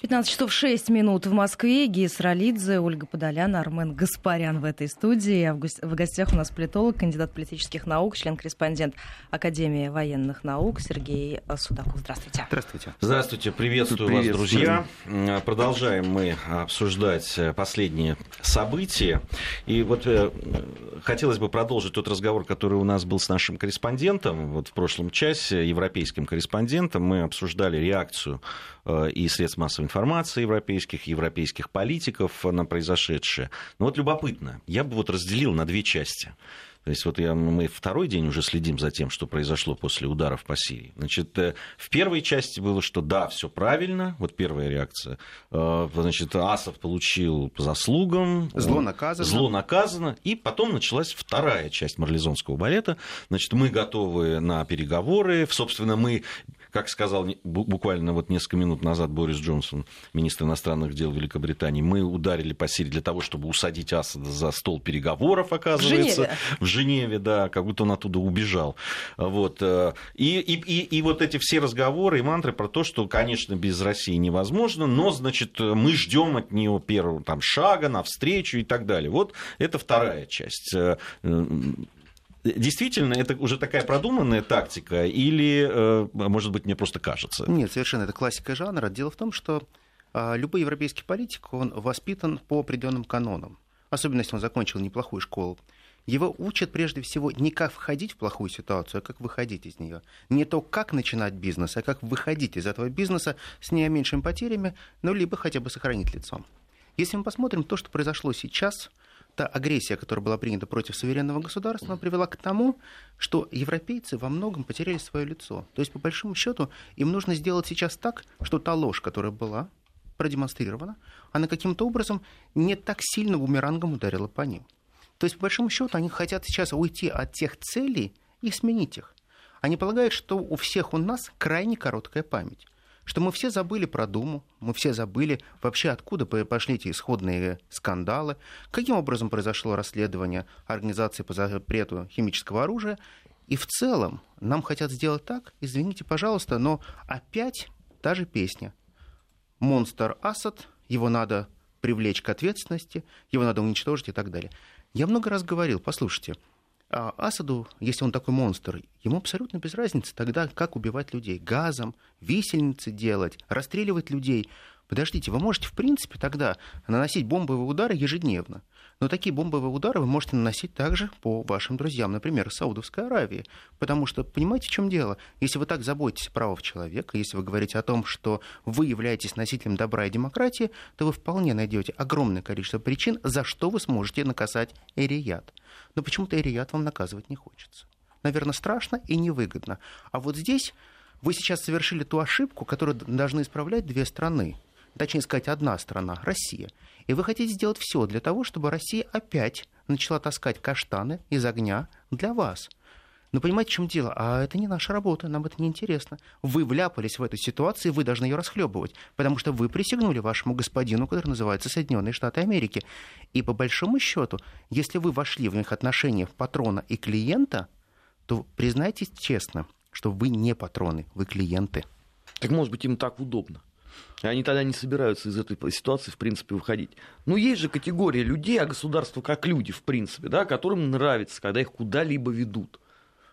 15 часов 6 минут в Москве. Гис Ролидзе, Ольга Подолян, Армен Гаспарян в этой студии. А в гостях у нас политолог, кандидат политических наук, член-корреспондент Академии военных наук Сергей Судаков. Здравствуйте. Здравствуйте. Здравствуйте. Приветствую, Приветствую вас, друзья. Продолжаем мы обсуждать последние события. И вот э, хотелось бы продолжить тот разговор, который у нас был с нашим корреспондентом. Вот в прошлом часе, европейским корреспондентом, мы обсуждали реакцию э, и средств массовой информации европейских, европейских политиков на произошедшее. Но вот любопытно, я бы вот разделил на две части. То есть вот я, мы второй день уже следим за тем, что произошло после ударов по Сирии. Значит, э, в первой части было, что да, все правильно, вот первая реакция. Э, значит, Асад получил по заслугам. Зло наказано. Зло наказано. И потом началась вторая часть марлезонского балета. Значит, мы готовы на переговоры. Собственно, мы как сказал буквально вот несколько минут назад Борис Джонсон, министр иностранных дел Великобритании, мы ударили по Сирии для того, чтобы усадить Асада за стол переговоров, оказывается. В Женеве. В Женеве, да, как будто он оттуда убежал. Вот. Э, и, и, и, и вот эти все разговоры и мантры про то, что, конечно, без России невозможно, но, значит, мы ждем от нее первого там, шага навстречу и так далее. Вот это вторая часть э, Действительно, это уже такая продуманная тактика или, э, может быть, мне просто кажется? Нет, совершенно это классика жанра. Дело в том, что а, любой европейский политик, он воспитан по определенным канонам. Особенно, если он закончил неплохую школу. Его учат прежде всего не как входить в плохую ситуацию, а как выходить из нее. Не то, как начинать бизнес, а как выходить из этого бизнеса с не меньшими потерями, но либо хотя бы сохранить лицо. Если мы посмотрим то, что произошло сейчас, та агрессия, которая была принята против суверенного государства, привела к тому, что европейцы во многом потеряли свое лицо. То есть, по большому счету, им нужно сделать сейчас так, что та ложь, которая была продемонстрирована, она каким-то образом не так сильно бумерангом ударила по ним. То есть, по большому счету, они хотят сейчас уйти от тех целей и сменить их. Они полагают, что у всех у нас крайне короткая память что мы все забыли про Думу, мы все забыли вообще, откуда пошли эти исходные скандалы, каким образом произошло расследование Организации по запрету химического оружия. И в целом нам хотят сделать так, извините, пожалуйста, но опять та же песня. Монстр Асад, его надо привлечь к ответственности, его надо уничтожить и так далее. Я много раз говорил, послушайте, Асаду, если он такой монстр, ему абсолютно без разницы тогда, как убивать людей. Газом, висельницы делать, расстреливать людей. Подождите, вы можете, в принципе, тогда наносить бомбовые удары ежедневно. Но такие бомбовые удары вы можете наносить также по вашим друзьям, например, Саудовской Аравии. Потому что, понимаете, в чем дело? Если вы так заботитесь о правах человека, если вы говорите о том, что вы являетесь носителем добра и демократии, то вы вполне найдете огромное количество причин, за что вы сможете наказать Эрият. Но почему-то Эрият вам наказывать не хочется. Наверное, страшно и невыгодно. А вот здесь вы сейчас совершили ту ошибку, которую должны исправлять две страны точнее сказать, одна страна, Россия. И вы хотите сделать все для того, чтобы Россия опять начала таскать каштаны из огня для вас. Но понимаете, в чем дело? А это не наша работа, нам это не интересно. Вы вляпались в эту ситуацию, вы должны ее расхлебывать, потому что вы присягнули вашему господину, который называется Соединенные Штаты Америки. И по большому счету, если вы вошли в них отношения патрона и клиента, то признайтесь честно, что вы не патроны, вы клиенты. Так может быть им так удобно? И они тогда не собираются из этой ситуации, в принципе, выходить. Ну, есть же категория людей, а государство как люди, в принципе, да, которым нравится, когда их куда-либо ведут.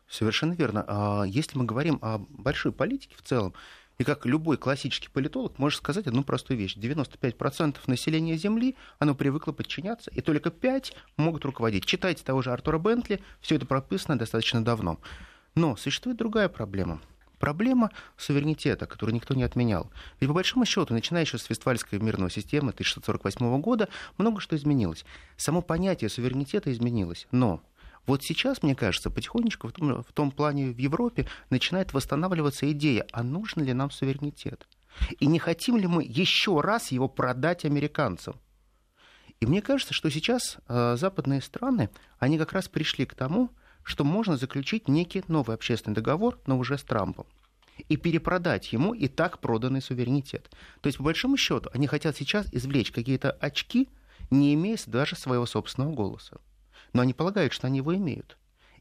Совершенно верно. А если мы говорим о большой политике в целом, и как любой классический политолог может сказать одну простую вещь. 95% населения Земли, оно привыкло подчиняться, и только 5% могут руководить. Читайте того же Артура Бентли, все это прописано достаточно давно. Но существует другая проблема – Проблема суверенитета, которую никто не отменял. Ведь по большому счету, начиная еще с Вестфальской мирной системы 1648 года, много что изменилось. Само понятие суверенитета изменилось. Но вот сейчас, мне кажется, потихонечку в том, в том плане в Европе начинает восстанавливаться идея, а нужен ли нам суверенитет? И не хотим ли мы еще раз его продать американцам? И мне кажется, что сейчас э, западные страны, они как раз пришли к тому, что можно заключить некий новый общественный договор, но уже с Трампом и перепродать ему и так проданный суверенитет. То есть, по большому счету, они хотят сейчас извлечь какие-то очки, не имея даже своего собственного голоса. Но они полагают, что они его имеют.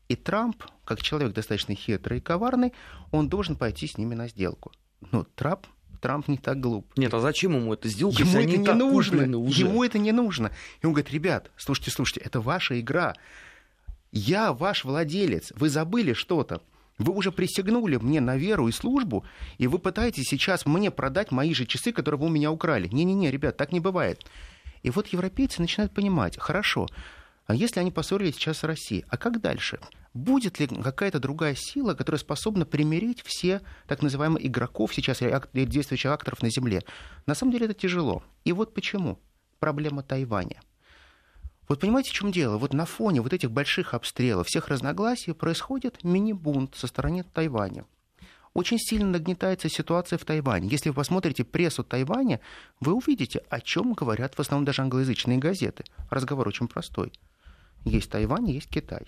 И Трамп, как человек достаточно хитрый и коварный, он должен пойти с ними на сделку. Но Трамп Трамп не так глуп. Нет, а зачем ему это сделать? Ему это не нужно. Ему это не нужно. И он говорит, ребят, слушайте, слушайте, это ваша игра. Я ваш владелец. Вы забыли что-то. Вы уже присягнули мне на веру и службу, и вы пытаетесь сейчас мне продать мои же часы, которые вы у меня украли. Не-не-не, ребят, так не бывает. И вот европейцы начинают понимать, хорошо, а если они поссорились сейчас с Россией, а как дальше? Будет ли какая-то другая сила, которая способна примирить все так называемых игроков сейчас, действующих акторов на Земле? На самом деле это тяжело. И вот почему. Проблема Тайваня. Вот понимаете, в чем дело? Вот на фоне вот этих больших обстрелов, всех разногласий происходит мини-бунт со стороны Тайваня. Очень сильно нагнетается ситуация в Тайване. Если вы посмотрите прессу Тайваня, вы увидите, о чем говорят в основном даже англоязычные газеты. Разговор очень простой. Есть Тайвань, есть Китай.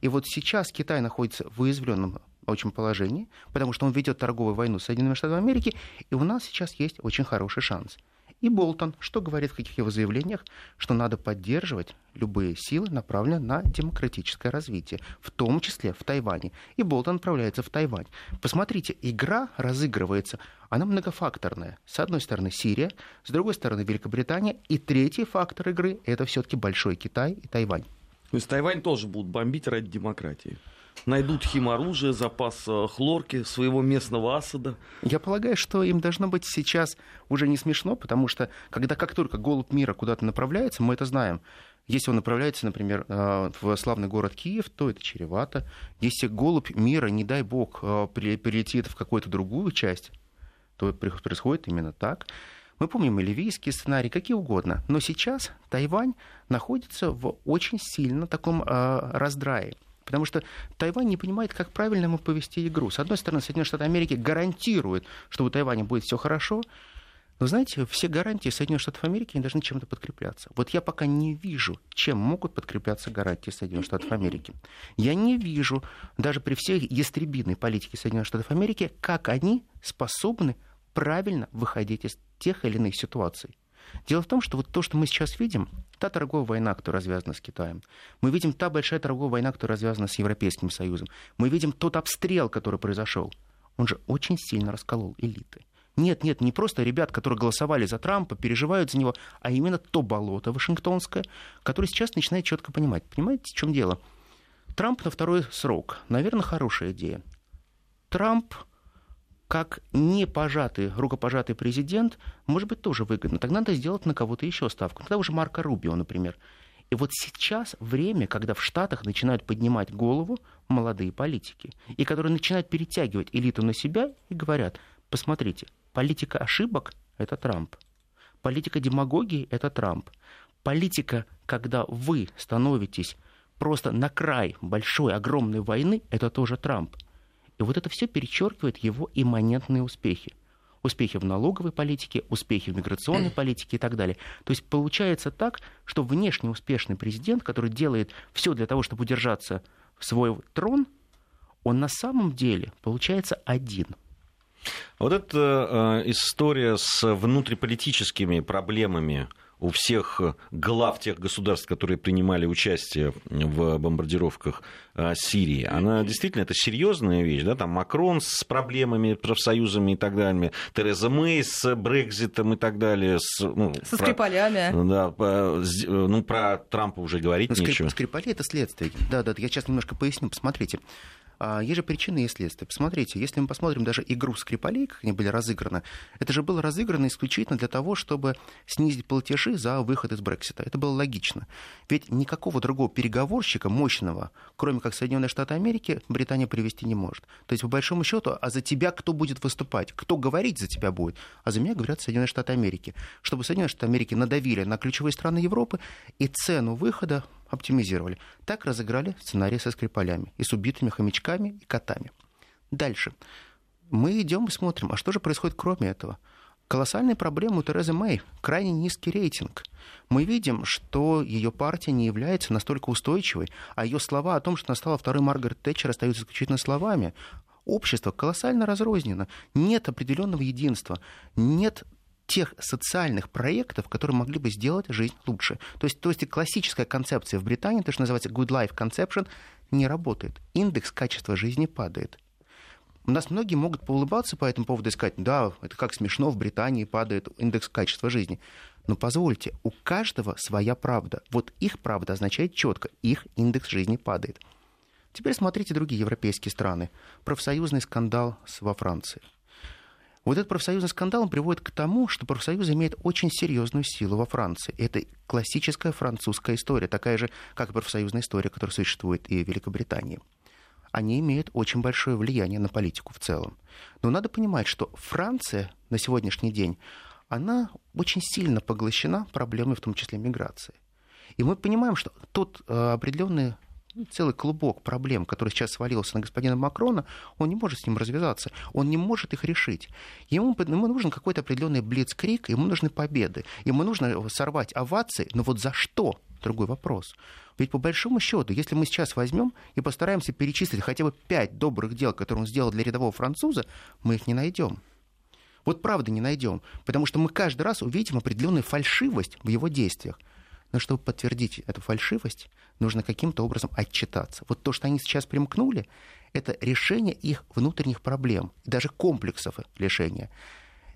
И вот сейчас Китай находится в уязвленном очень положении, потому что он ведет торговую войну с Соединенными Штатами Америки, и у нас сейчас есть очень хороший шанс – и Болтон, что говорит в каких его заявлениях, что надо поддерживать любые силы, направленные на демократическое развитие, в том числе в Тайване. И Болтон отправляется в Тайвань. Посмотрите, игра разыгрывается, она многофакторная. С одной стороны Сирия, с другой стороны Великобритания, и третий фактор игры – это все-таки Большой Китай и Тайвань. То есть Тайвань тоже будут бомбить ради демократии? Найдут химоружие, запас э, хлорки, своего местного асада. Я полагаю, что им должно быть сейчас уже не смешно, потому что когда как только голубь мира куда-то направляется, мы это знаем. Если он направляется, например, э, в славный город Киев, то это чревато. Если голубь мира, не дай бог, э, прилетит в какую-то другую часть, то происходит именно так. Мы помним и ливийский сценарий, какие угодно. Но сейчас Тайвань находится в очень сильно таком раздрае. Потому что Тайвань не понимает, как правильно ему повести игру. С одной стороны, Соединенные Штаты Америки гарантируют, что у Тайваня будет все хорошо, но знаете, все гарантии Соединенных Штатов Америки не должны чем-то подкрепляться. Вот я пока не вижу, чем могут подкрепляться гарантии Соединенных Штатов Америки. Я не вижу, даже при всей ястребиной политике Соединенных Штатов Америки, как они способны правильно выходить из тех или иных ситуаций. Дело в том, что вот то, что мы сейчас видим, та торговая война, которая развязана с Китаем, мы видим та большая торговая война, которая развязана с Европейским Союзом, мы видим тот обстрел, который произошел, он же очень сильно расколол элиты. Нет, нет, не просто ребят, которые голосовали за Трампа, переживают за него, а именно то болото вашингтонское, которое сейчас начинает четко понимать. Понимаете, в чем дело? Трамп на второй срок, наверное, хорошая идея. Трамп как не пожатый, рукопожатый президент, может быть, тоже выгодно. Тогда надо сделать на кого-то еще ставку. Тогда уже Марко Рубио, например. И вот сейчас время, когда в Штатах начинают поднимать голову молодые политики, и которые начинают перетягивать элиту на себя и говорят, посмотрите, политика ошибок – это Трамп. Политика демагогии – это Трамп. Политика, когда вы становитесь просто на край большой, огромной войны, это тоже Трамп. И вот это все перечеркивает его имманентные успехи. Успехи в налоговой политике, успехи в миграционной политике и так далее. То есть получается так, что внешне успешный президент, который делает все для того, чтобы удержаться в свой трон, он на самом деле получается один – вот эта э, история с внутриполитическими проблемами у всех глав тех государств, которые принимали участие в бомбардировках а, Сирии, она действительно это серьезная вещь, да, там Макрон с проблемами, профсоюзами и так далее, Тереза Мэй с Брекзитом и так далее. С, ну, Со про, Скрипалями. Да, по, ну, про Трампа уже говорить ну, нечего. Скрипали это следствие. Да, да, я сейчас немножко поясню, посмотрите. А, есть же причины и следствия. Посмотрите, если мы посмотрим даже игру Скрипалей, как они были разыграны, это же было разыграно исключительно для того, чтобы снизить платежи за выход из Брексита. Это было логично. Ведь никакого другого переговорщика мощного, кроме как Соединенные Штаты Америки, Британия привести не может. То есть, по большому счету, а за тебя кто будет выступать? Кто говорить за тебя будет? А за меня говорят Соединенные Штаты Америки. Чтобы Соединенные Штаты Америки надавили на ключевые страны Европы и цену выхода оптимизировали. Так разыграли сценарий со Скрипалями и с убитыми хомячками и котами. Дальше. Мы идем и смотрим, а что же происходит кроме этого? Колоссальная проблема у Терезы Мэй. Крайне низкий рейтинг. Мы видим, что ее партия не является настолько устойчивой, а ее слова о том, что настала второй Маргарет Тэтчер, остаются исключительно словами. Общество колоссально разрознено. Нет определенного единства. Нет тех социальных проектов, которые могли бы сделать жизнь лучше. То есть, то есть классическая концепция в Британии, то, что называется good life conception, не работает. Индекс качества жизни падает. У нас многие могут поулыбаться по этому поводу и сказать, да, это как смешно, в Британии падает индекс качества жизни. Но позвольте, у каждого своя правда. Вот их правда означает четко, их индекс жизни падает. Теперь смотрите другие европейские страны. Профсоюзный скандал во Франции. Вот этот профсоюзный скандал приводит к тому, что профсоюз имеет очень серьезную силу во Франции. Это классическая французская история, такая же, как и профсоюзная история, которая существует и в Великобритании они имеют очень большое влияние на политику в целом. Но надо понимать, что Франция на сегодняшний день, она очень сильно поглощена проблемой, в том числе миграции. И мы понимаем, что тот э, определенный целый клубок проблем, который сейчас свалился на господина Макрона, он не может с ним развязаться, он не может их решить. Ему, ему нужен какой-то определенный блицкрик, ему нужны победы, ему нужно сорвать овации, но вот за что? Другой вопрос. Ведь по большому счету, если мы сейчас возьмем и постараемся перечислить хотя бы пять добрых дел, которые он сделал для рядового француза, мы их не найдем. Вот правда не найдем, потому что мы каждый раз увидим определенную фальшивость в его действиях. Но чтобы подтвердить эту фальшивость, нужно каким-то образом отчитаться. Вот то, что они сейчас примкнули, это решение их внутренних проблем, даже комплексов решения.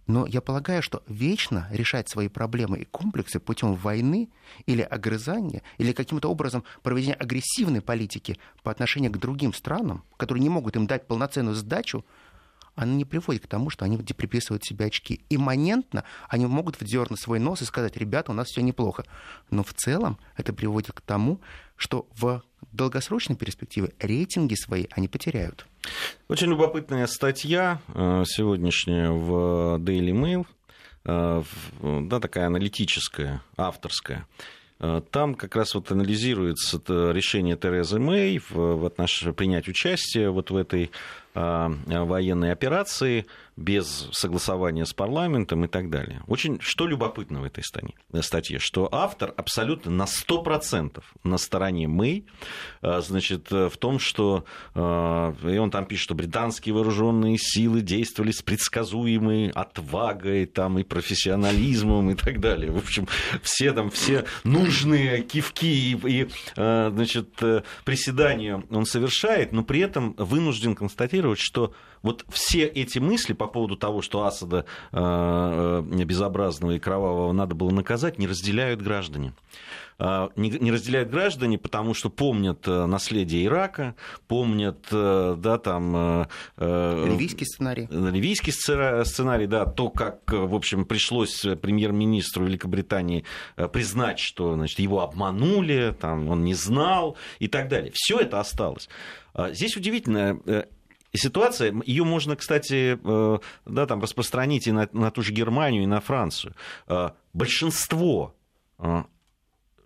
Но я полагаю, что вечно решать свои проблемы и комплексы путем войны или огрызания, или каким-то образом проведения агрессивной политики по отношению к другим странам, которые не могут им дать полноценную сдачу, она не приводит к тому, что они приписывают себе очки. Имманентно они могут вдернуть свой нос и сказать, ребята, у нас все неплохо. Но в целом это приводит к тому, что в долгосрочной перспективе рейтинги свои они потеряют. Очень любопытная статья э, сегодняшняя в Daily Mail, э, да, такая аналитическая, авторская. Э, там как раз вот анализируется решение Терезы Мэй в, в отношении принять участие вот в этой военной операции без согласования с парламентом и так далее. Очень что любопытно в этой статье, что автор абсолютно на 100% на стороне Мэй, а, значит, в том, что, и он там пишет, что британские вооруженные силы действовали с предсказуемой отвагой там, и профессионализмом и так далее. В общем, все там, все нужные кивки и, и значит, э, приседания он совершает, но при этом вынужден констатировать, что вот все эти мысли по поводу того, что Асада э, э, безобразного и кровавого надо было наказать, не разделяют граждане э, не разделяют граждане, потому что помнят наследие Ирака, помнят, да, там... Ливийский сценарий. Ливийский сценарий, да, то, как, в общем, пришлось премьер-министру Великобритании признать, что, значит, его обманули, там, он не знал и так далее. Все это осталось. Здесь удивительно, ситуация, ее можно, кстати, э, да, там, распространить и на, на ту же Германию, и на Францию. Э, большинство э,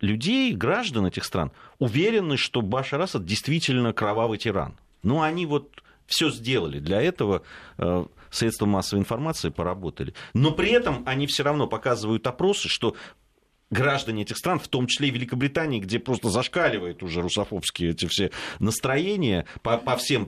людей, граждан этих стран, уверены, что Башар Асад действительно кровавый тиран. Ну, они вот все сделали для этого, средства массовой информации поработали. Но при этом они все равно показывают опросы, что граждане этих стран, в том числе и Великобритании, где просто зашкаливают уже русофобские эти все настроения по, по всем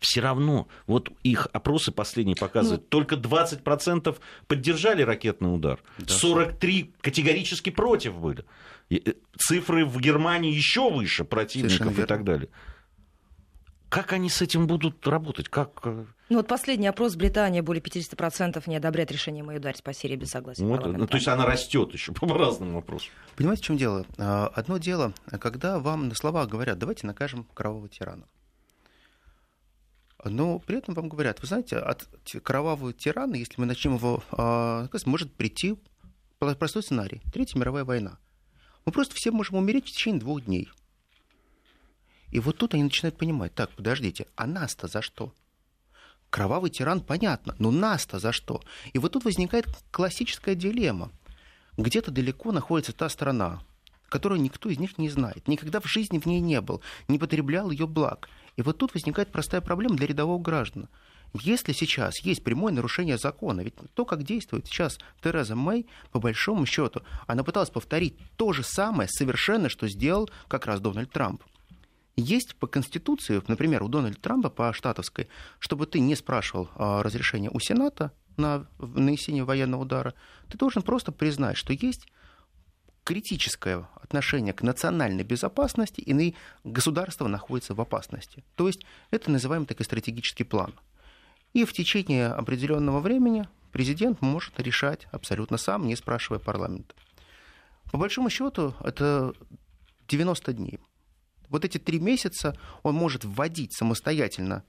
все равно, вот их опросы последние показывают, ну, только 20% поддержали ракетный удар, да, 43 категорически против были. Э, цифры в Германии еще выше противников и так далее. Как они с этим будут работать? Как... Э? Ну вот последний опрос Британии, более 50% не одобряют решение моей ударить по Сирии без согласия вот, ну, То есть она растет еще по разному вопросу. Понимаете, в чем дело? А, одно дело, когда вам на словах говорят, давайте накажем кровавого тирана. Но при этом вам говорят, вы знаете, от кровавого тирана, если мы начнем его, а, может прийти простой сценарий. Третья мировая война. Мы просто все можем умереть в течение двух дней. И вот тут они начинают понимать, так, подождите, а нас-то за что? Кровавый тиран, понятно, но нас-то за что? И вот тут возникает классическая дилемма. Где-то далеко находится та страна, которую никто из них не знает, никогда в жизни в ней не был, не потреблял ее благ. И вот тут возникает простая проблема для рядового граждана. Если сейчас есть прямое нарушение закона, ведь то, как действует сейчас Тереза Мэй, по большому счету, она пыталась повторить то же самое совершенно, что сделал как раз Дональд Трамп. Есть по Конституции, например, у Дональда Трампа по штатовской, чтобы ты не спрашивал а, разрешения у Сената на нанесение военного удара, ты должен просто признать, что есть критическое отношение к национальной безопасности, и государство находится в опасности. То есть это называемый такой стратегический план. И в течение определенного времени президент может решать абсолютно сам, не спрашивая парламента. По большому счету, это 90 дней. Вот эти три месяца он может вводить самостоятельно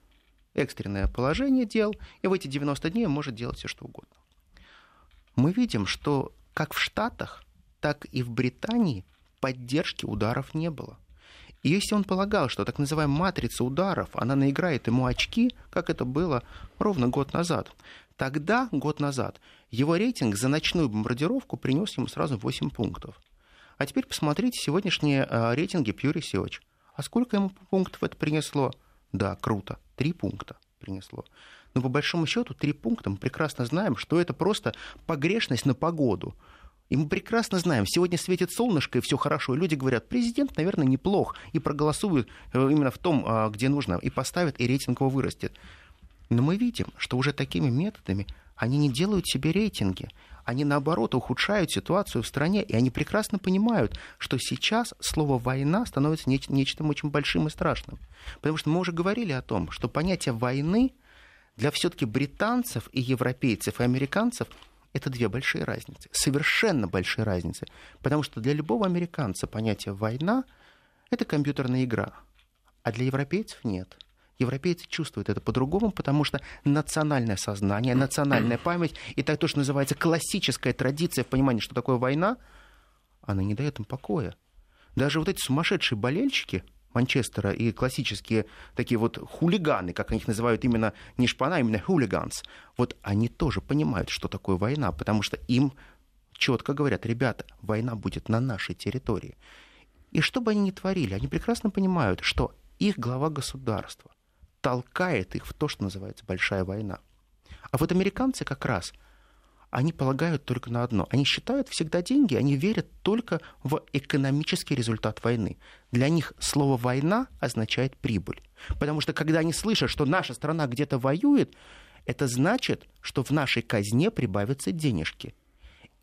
экстренное положение дел, и в эти 90 дней он может делать все, что угодно. Мы видим, что как в Штатах, так и в Британии поддержки ударов не было. И если он полагал, что так называемая матрица ударов, она наиграет ему очки, как это было ровно год назад, тогда, год назад, его рейтинг за ночную бомбардировку принес ему сразу 8 пунктов. А теперь посмотрите сегодняшние а, рейтинги Pew Research. А сколько ему пунктов это принесло? Да, круто, три пункта принесло. Но по большому счету три пункта мы прекрасно знаем, что это просто погрешность на погоду. И мы прекрасно знаем, сегодня светит солнышко, и все хорошо. И люди говорят, президент, наверное, неплох, и проголосуют э, именно в том, а, где нужно, и поставят, и рейтинг его вырастет. Но мы видим, что уже такими методами они не делают себе рейтинги. Они, наоборот, ухудшают ситуацию в стране, и они прекрасно понимают, что сейчас слово «война» становится неч- нечто очень большим и страшным. Потому что мы уже говорили о том, что понятие войны для все-таки британцев и европейцев и американцев – это две большие разницы, совершенно большие разницы. Потому что для любого американца понятие «война» — это компьютерная игра, а для европейцев нет. Европейцы чувствуют это по-другому, потому что национальное сознание, национальная память и так то, что называется классическая традиция в понимании, что такое война, она не дает им покоя. Даже вот эти сумасшедшие болельщики, Манчестера и классические такие вот хулиганы, как их называют именно не шпана, а именно хулиганс, вот они тоже понимают, что такое война, потому что им четко говорят, ребята, война будет на нашей территории. И что бы они ни творили, они прекрасно понимают, что их глава государства толкает их в то, что называется большая война. А вот американцы как раз – они полагают только на одно. Они считают всегда деньги, они верят только в экономический результат войны. Для них слово «война» означает прибыль. Потому что когда они слышат, что наша страна где-то воюет, это значит, что в нашей казне прибавятся денежки.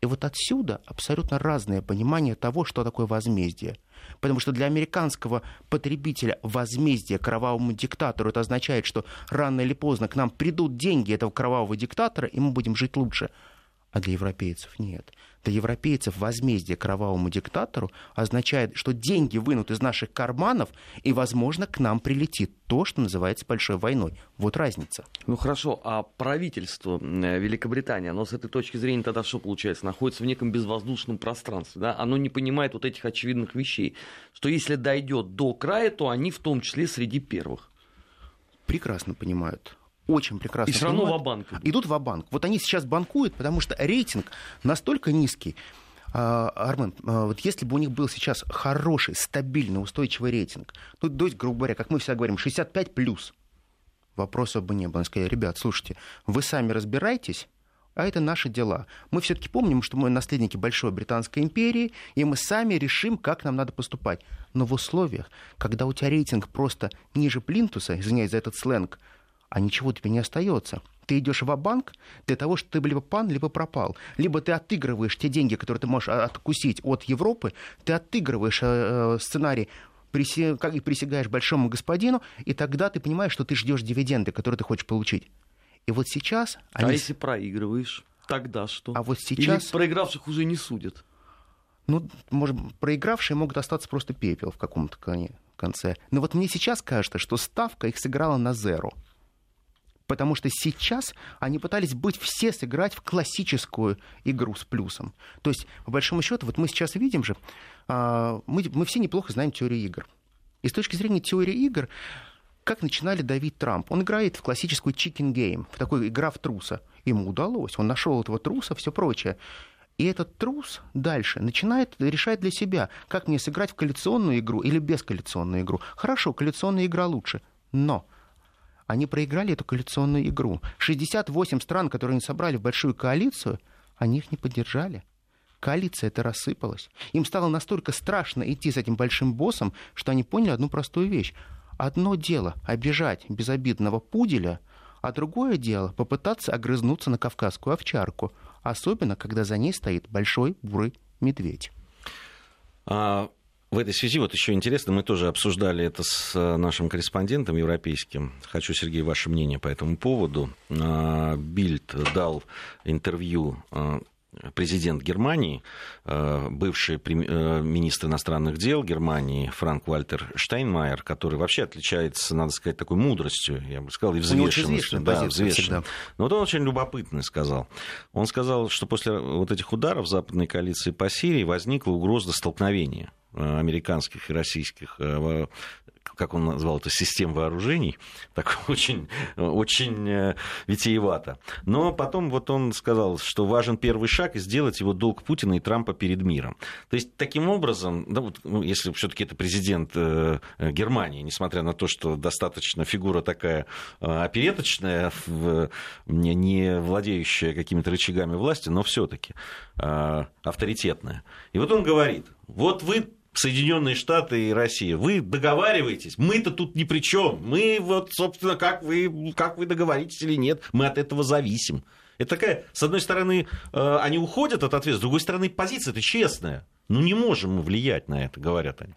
И вот отсюда абсолютно разное понимание того, что такое возмездие. Потому что для американского потребителя возмездие кровавому диктатору это означает, что рано или поздно к нам придут деньги этого кровавого диктатора, и мы будем жить лучше а для европейцев нет. Для европейцев возмездие кровавому диктатору означает, что деньги вынут из наших карманов, и, возможно, к нам прилетит то, что называется большой войной. Вот разница. Ну хорошо, а правительство э, Великобритании, оно с этой точки зрения тогда что получается? Находится в неком безвоздушном пространстве, да? Оно не понимает вот этих очевидных вещей, что если дойдет до края, то они в том числе среди первых. Прекрасно понимают очень прекрасно И все равно в банк Идут в банк Вот они сейчас банкуют, потому что рейтинг настолько низкий. А, Армен, а, вот если бы у них был сейчас хороший, стабильный, устойчивый рейтинг, ну, то есть, грубо говоря, как мы всегда говорим, 65 плюс, вопросов бы не было. Они сказали, ребят, слушайте, вы сами разбирайтесь, а это наши дела. Мы все-таки помним, что мы наследники Большой Британской империи, и мы сами решим, как нам надо поступать. Но в условиях, когда у тебя рейтинг просто ниже плинтуса, извиняюсь за этот сленг, а ничего тебе не остается. Ты идешь в банк для того, чтобы ты либо пан, либо пропал. Либо ты отыгрываешь те деньги, которые ты можешь откусить от Европы, ты отыгрываешь э, сценарий как и присягаешь большому господину, и тогда ты понимаешь, что ты ждешь дивиденды, которые ты хочешь получить. И вот сейчас... А они... А если проигрываешь, тогда что? А вот сейчас... Или проигравших уже не судят? Ну, может, проигравшие могут остаться просто пепел в каком-то конце. Но вот мне сейчас кажется, что ставка их сыграла на зеро потому что сейчас они пытались быть все сыграть в классическую игру с плюсом. То есть, по большому счету, вот мы сейчас видим же, а, мы, мы все неплохо знаем теорию игр. И с точки зрения теории игр, как начинали давить Трамп? Он играет в классическую chicken game, в такой игра в труса. Ему удалось, он нашел этого труса, все прочее. И этот трус дальше начинает решать для себя, как мне сыграть в коалиционную игру или без коалиционную игру. Хорошо, коалиционная игра лучше, но они проиграли эту коалиционную игру. 68 стран, которые они собрали в большую коалицию, они их не поддержали. Коалиция это рассыпалась. Им стало настолько страшно идти с этим большим боссом, что они поняли одну простую вещь. Одно дело обижать безобидного пуделя, а другое дело попытаться огрызнуться на кавказскую овчарку, особенно когда за ней стоит большой бурый медведь. А, в этой связи вот еще интересно, мы тоже обсуждали это с э, нашим корреспондентом европейским. Хочу, Сергей, ваше мнение по этому поводу. А, Бильд дал интервью э, президент Германии, э, бывший министр иностранных дел Германии Франк Вальтер Штайнмайер, который вообще отличается, надо сказать, такой мудростью, я бы сказал, и взвешенностью. Да, взвешенностью. Но вот он очень любопытный сказал. Он сказал, что после вот этих ударов западной коалиции по Сирии возникла угроза столкновения американских и российских как он назвал это, систем вооружений, так очень, очень э, витиевато. Но потом вот он сказал, что важен первый шаг и сделать его долг Путина и Трампа перед миром. То есть таким образом, да, вот, ну, если все-таки это президент э, Германии, несмотря на то, что достаточно фигура такая э, опереточная, не, не владеющая какими-то рычагами власти, но все-таки э, авторитетная. И вот он говорит, вот вы Соединенные Штаты и Россия. Вы договариваетесь, мы-то тут ни при чем. Мы вот, собственно, как вы, как вы договоритесь или нет, мы от этого зависим. Это такая, с одной стороны, э, они уходят от ответа, с другой стороны, позиция-то честная. Ну, не можем мы влиять на это, говорят они.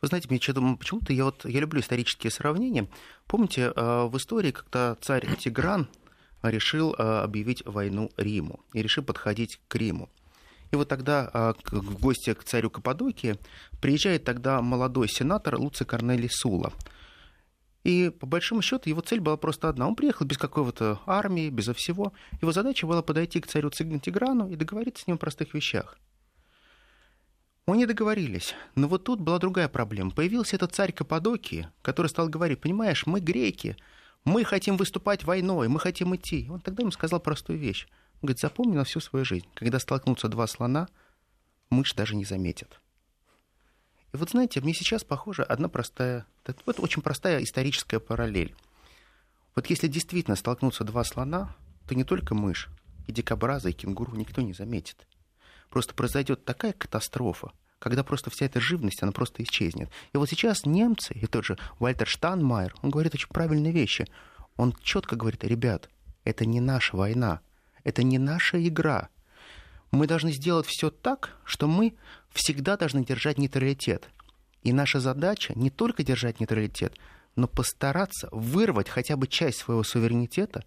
Вы знаете, мне почему-то я, вот, я люблю исторические сравнения. Помните, э, в истории, когда царь Тигран решил э, объявить войну Риму и решил подходить к Риму. И вот тогда а, в гости к царю Каппадокии приезжает тогда молодой сенатор Луций Корнелий Сула. И по большому счету его цель была просто одна. Он приехал без какого-то армии, безо всего. Его задача была подойти к царю Тиграну и договориться с ним о простых вещах. Они договорились. Но вот тут была другая проблема. Появился этот царь Каппадокии, который стал говорить, понимаешь, мы греки, мы хотим выступать войной, мы хотим идти. Он тогда ему сказал простую вещь. Говорит, запомни на всю свою жизнь. Когда столкнутся два слона, мышь даже не заметит. И вот знаете, мне сейчас похоже одна простая, вот очень простая историческая параллель. Вот если действительно столкнутся два слона, то не только мышь, и дикобраза, и кенгуру никто не заметит. Просто произойдет такая катастрофа, когда просто вся эта живность, она просто исчезнет. И вот сейчас немцы, и тот же Вальтер Штанмайер, он говорит очень правильные вещи. Он четко говорит, ребят, это не наша война, это не наша игра. Мы должны сделать все так, что мы всегда должны держать нейтралитет. И наша задача не только держать нейтралитет, но постараться вырвать хотя бы часть своего суверенитета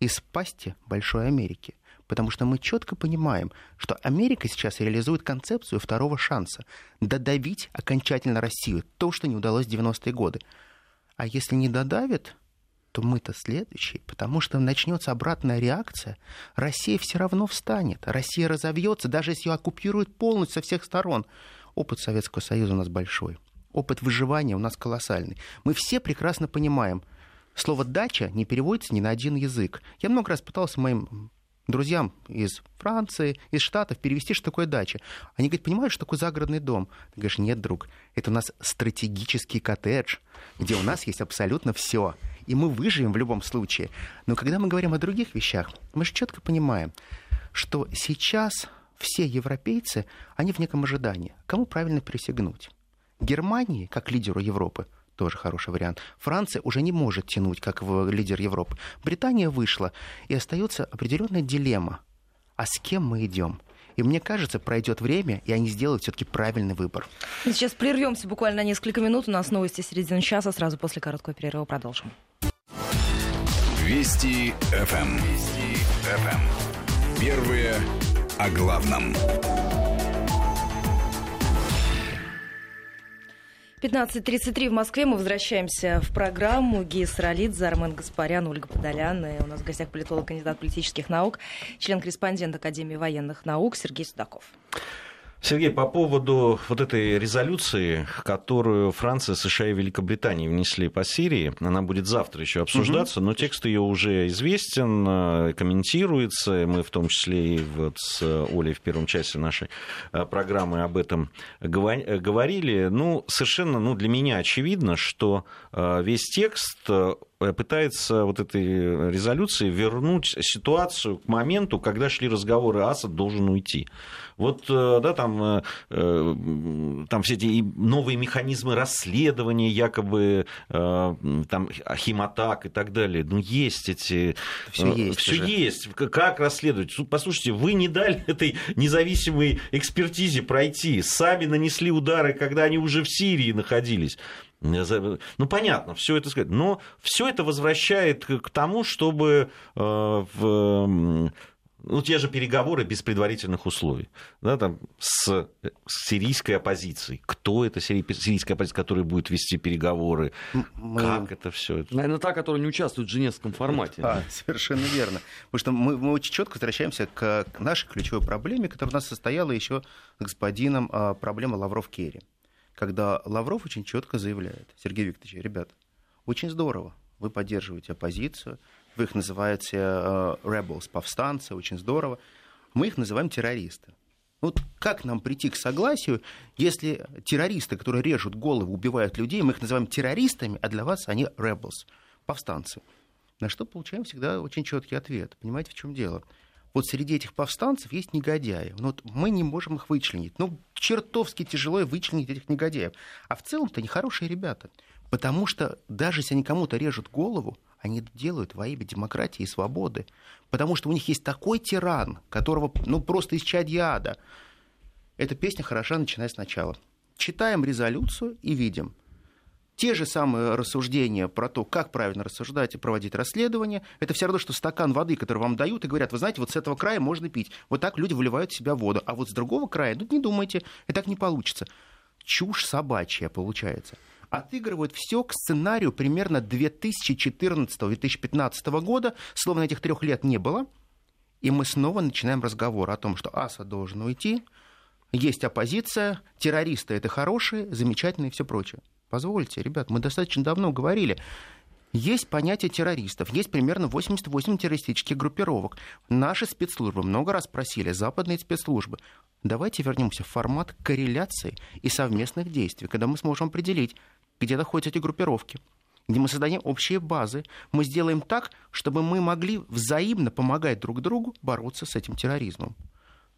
из пасти Большой Америки. Потому что мы четко понимаем, что Америка сейчас реализует концепцию второго шанса – додавить окончательно Россию, то, что не удалось в 90-е годы. А если не додавит, то мы-то следующие, потому что начнется обратная реакция, Россия все равно встанет, Россия разовьется, даже если ее оккупируют полностью со всех сторон. Опыт Советского Союза у нас большой, опыт выживания у нас колоссальный. Мы все прекрасно понимаем, слово «дача» не переводится ни на один язык. Я много раз пытался моим друзьям из Франции, из Штатов перевести, что такое дача. Они говорят, понимаешь, что такое загородный дом? Ты говоришь, нет, друг, это у нас стратегический коттедж, где у нас есть абсолютно все. И мы выживем в любом случае. Но когда мы говорим о других вещах, мы же четко понимаем, что сейчас все европейцы, они в неком ожидании. Кому правильно присягнуть? Германии, как лидеру Европы, тоже хороший вариант. Франция уже не может тянуть, как в лидер Европы. Британия вышла, и остается определенная дилемма. А с кем мы идем? И мне кажется, пройдет время, и они сделают все-таки правильный выбор. Сейчас прервемся буквально на несколько минут. У нас новости середины часа. Сразу после короткого перерыва продолжим. Вести ФМ. Эм. Вести ФМ. Эм. Первые о главном. 15.33 в Москве. Мы возвращаемся в программу. Гия Саралидзе, Армен Гаспарян, Ольга Подолян. И у нас в гостях политолог, кандидат политических наук, член-корреспондент Академии военных наук Сергей Судаков. Сергей, по поводу вот этой резолюции, которую Франция, США и Великобритания внесли по Сирии, она будет завтра еще обсуждаться, угу. но текст ее уже известен, э, комментируется. Мы в том числе и вот с Олей в первом часе нашей э, программы об этом э, говорили. Ну, совершенно ну, для меня очевидно, что весь текст пытается вот этой резолюции вернуть ситуацию к моменту, когда шли разговоры, Асад должен уйти. Вот, э, да, там, э, там все эти новые механизмы расследования, якобы там химатак и так далее. Ну, есть эти... Все есть. Все есть. Как расследовать? Послушайте, вы не дали этой независимой экспертизе пройти. Сами нанесли удары, когда они уже в Сирии находились. Ну, понятно, все это сказать. Но все это возвращает к тому, чтобы э, в ну, те же переговоры без предварительных условий, да, там, с, с сирийской оппозицией. Кто это сирийская оппозиция, которая будет вести переговоры? Мы... Как это все? Наверное, та, которая не участвует в женевском формате. А, совершенно верно. Потому что мы, мы очень четко возвращаемся к, нашей ключевой проблеме, которая у нас состояла еще с господином а, проблема Лавров-Керри когда Лавров очень четко заявляет, Сергей Викторович, ребят, очень здорово, вы поддерживаете оппозицию, вы их называете uh, rebels, повстанцы, очень здорово, мы их называем террористы. Вот как нам прийти к согласию, если террористы, которые режут головы, убивают людей, мы их называем террористами, а для вас они rebels, повстанцы. На что получаем всегда очень четкий ответ. Понимаете, в чем дело? Вот среди этих повстанцев есть негодяи. Но вот мы не можем их вычленить. Ну, чертовски тяжело вычленить этих негодяев. А в целом-то они хорошие ребята. Потому что даже если они кому-то режут голову, они это делают во имя демократии и свободы. Потому что у них есть такой тиран, которого, ну, просто из чадьяда. Эта песня хороша, начиная сначала. Читаем резолюцию и видим, те же самые рассуждения про то, как правильно рассуждать и проводить расследование, это все равно, что стакан воды, который вам дают, и говорят, вы знаете, вот с этого края можно пить. Вот так люди выливают в себя воду. А вот с другого края, ну не думайте, и так не получится. Чушь собачья получается. Отыгрывают все к сценарию примерно 2014-2015 года, словно этих трех лет не было. И мы снова начинаем разговор о том, что Аса должен уйти, есть оппозиция, террористы это хорошие, замечательные и все прочее. Позвольте, ребят, мы достаточно давно говорили, есть понятие террористов, есть примерно 88 террористических группировок. Наши спецслужбы много раз просили, западные спецслужбы, давайте вернемся в формат корреляции и совместных действий, когда мы сможем определить, где находятся эти группировки, где мы создадим общие базы. Мы сделаем так, чтобы мы могли взаимно помогать друг другу бороться с этим терроризмом.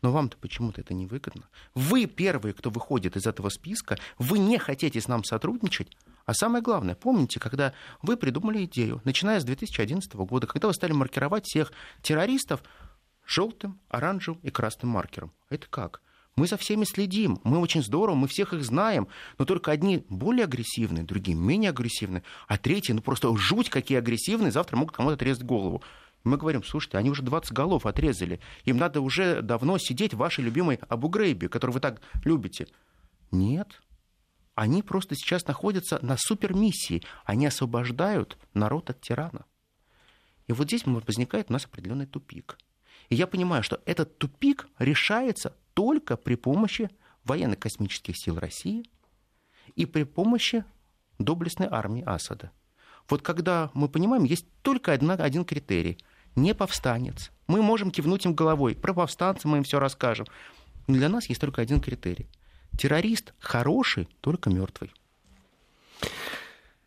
Но вам-то почему-то это невыгодно. Вы первые, кто выходит из этого списка, вы не хотите с нам сотрудничать. А самое главное, помните, когда вы придумали идею, начиная с 2011 года, когда вы стали маркировать всех террористов желтым, оранжевым и красным маркером. Это как? Мы за всеми следим, мы очень здорово, мы всех их знаем, но только одни более агрессивные, другие менее агрессивные, а третьи, ну просто жуть какие агрессивные, завтра могут кому-то отрезать голову. Мы говорим, слушайте, они уже 20 голов отрезали. Им надо уже давно сидеть в вашей любимой Абу Грейбе, которую вы так любите. Нет. Они просто сейчас находятся на супермиссии. Они освобождают народ от тирана. И вот здесь возникает у нас определенный тупик. И я понимаю, что этот тупик решается только при помощи военно-космических сил России и при помощи доблестной армии Асада. Вот когда мы понимаем, есть только одна, один критерий – не повстанец. Мы можем кивнуть им головой. Про повстанца мы им все расскажем. Но для нас есть только один критерий. Террорист хороший, только мертвый.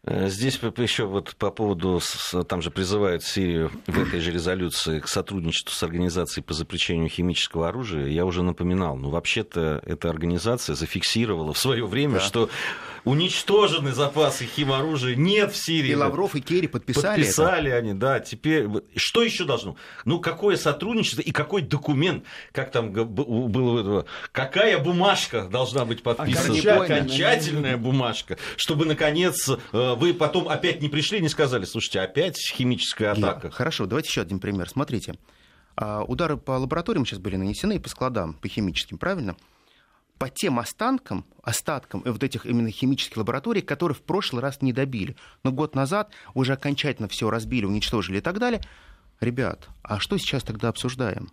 Э, здесь еще вот по поводу, там же призывают Сирию в этой же резолюции к сотрудничеству с организацией по запрещению химического оружия. Я уже напоминал, ну вообще-то эта организация зафиксировала в свое время, да. что уничтожены запасы химоружия нет в Сирии. И Лавров, и Керри подписали Подписали это. они, да. Теперь что еще должно? Ну, какое сотрудничество и какой документ, как там было, какая бумажка должна быть подписана? Окончательная бумажка, чтобы, наконец, э, вы потом опять не пришли не сказали, слушайте, опять химическая атака. Хорошо, давайте еще один пример. Смотрите, а, удары по лабораториям сейчас были нанесены и по складам, по химическим, правильно? по тем останкам, остаткам вот этих именно химических лабораторий, которые в прошлый раз не добили. Но год назад уже окончательно все разбили, уничтожили и так далее. Ребят, а что сейчас тогда обсуждаем?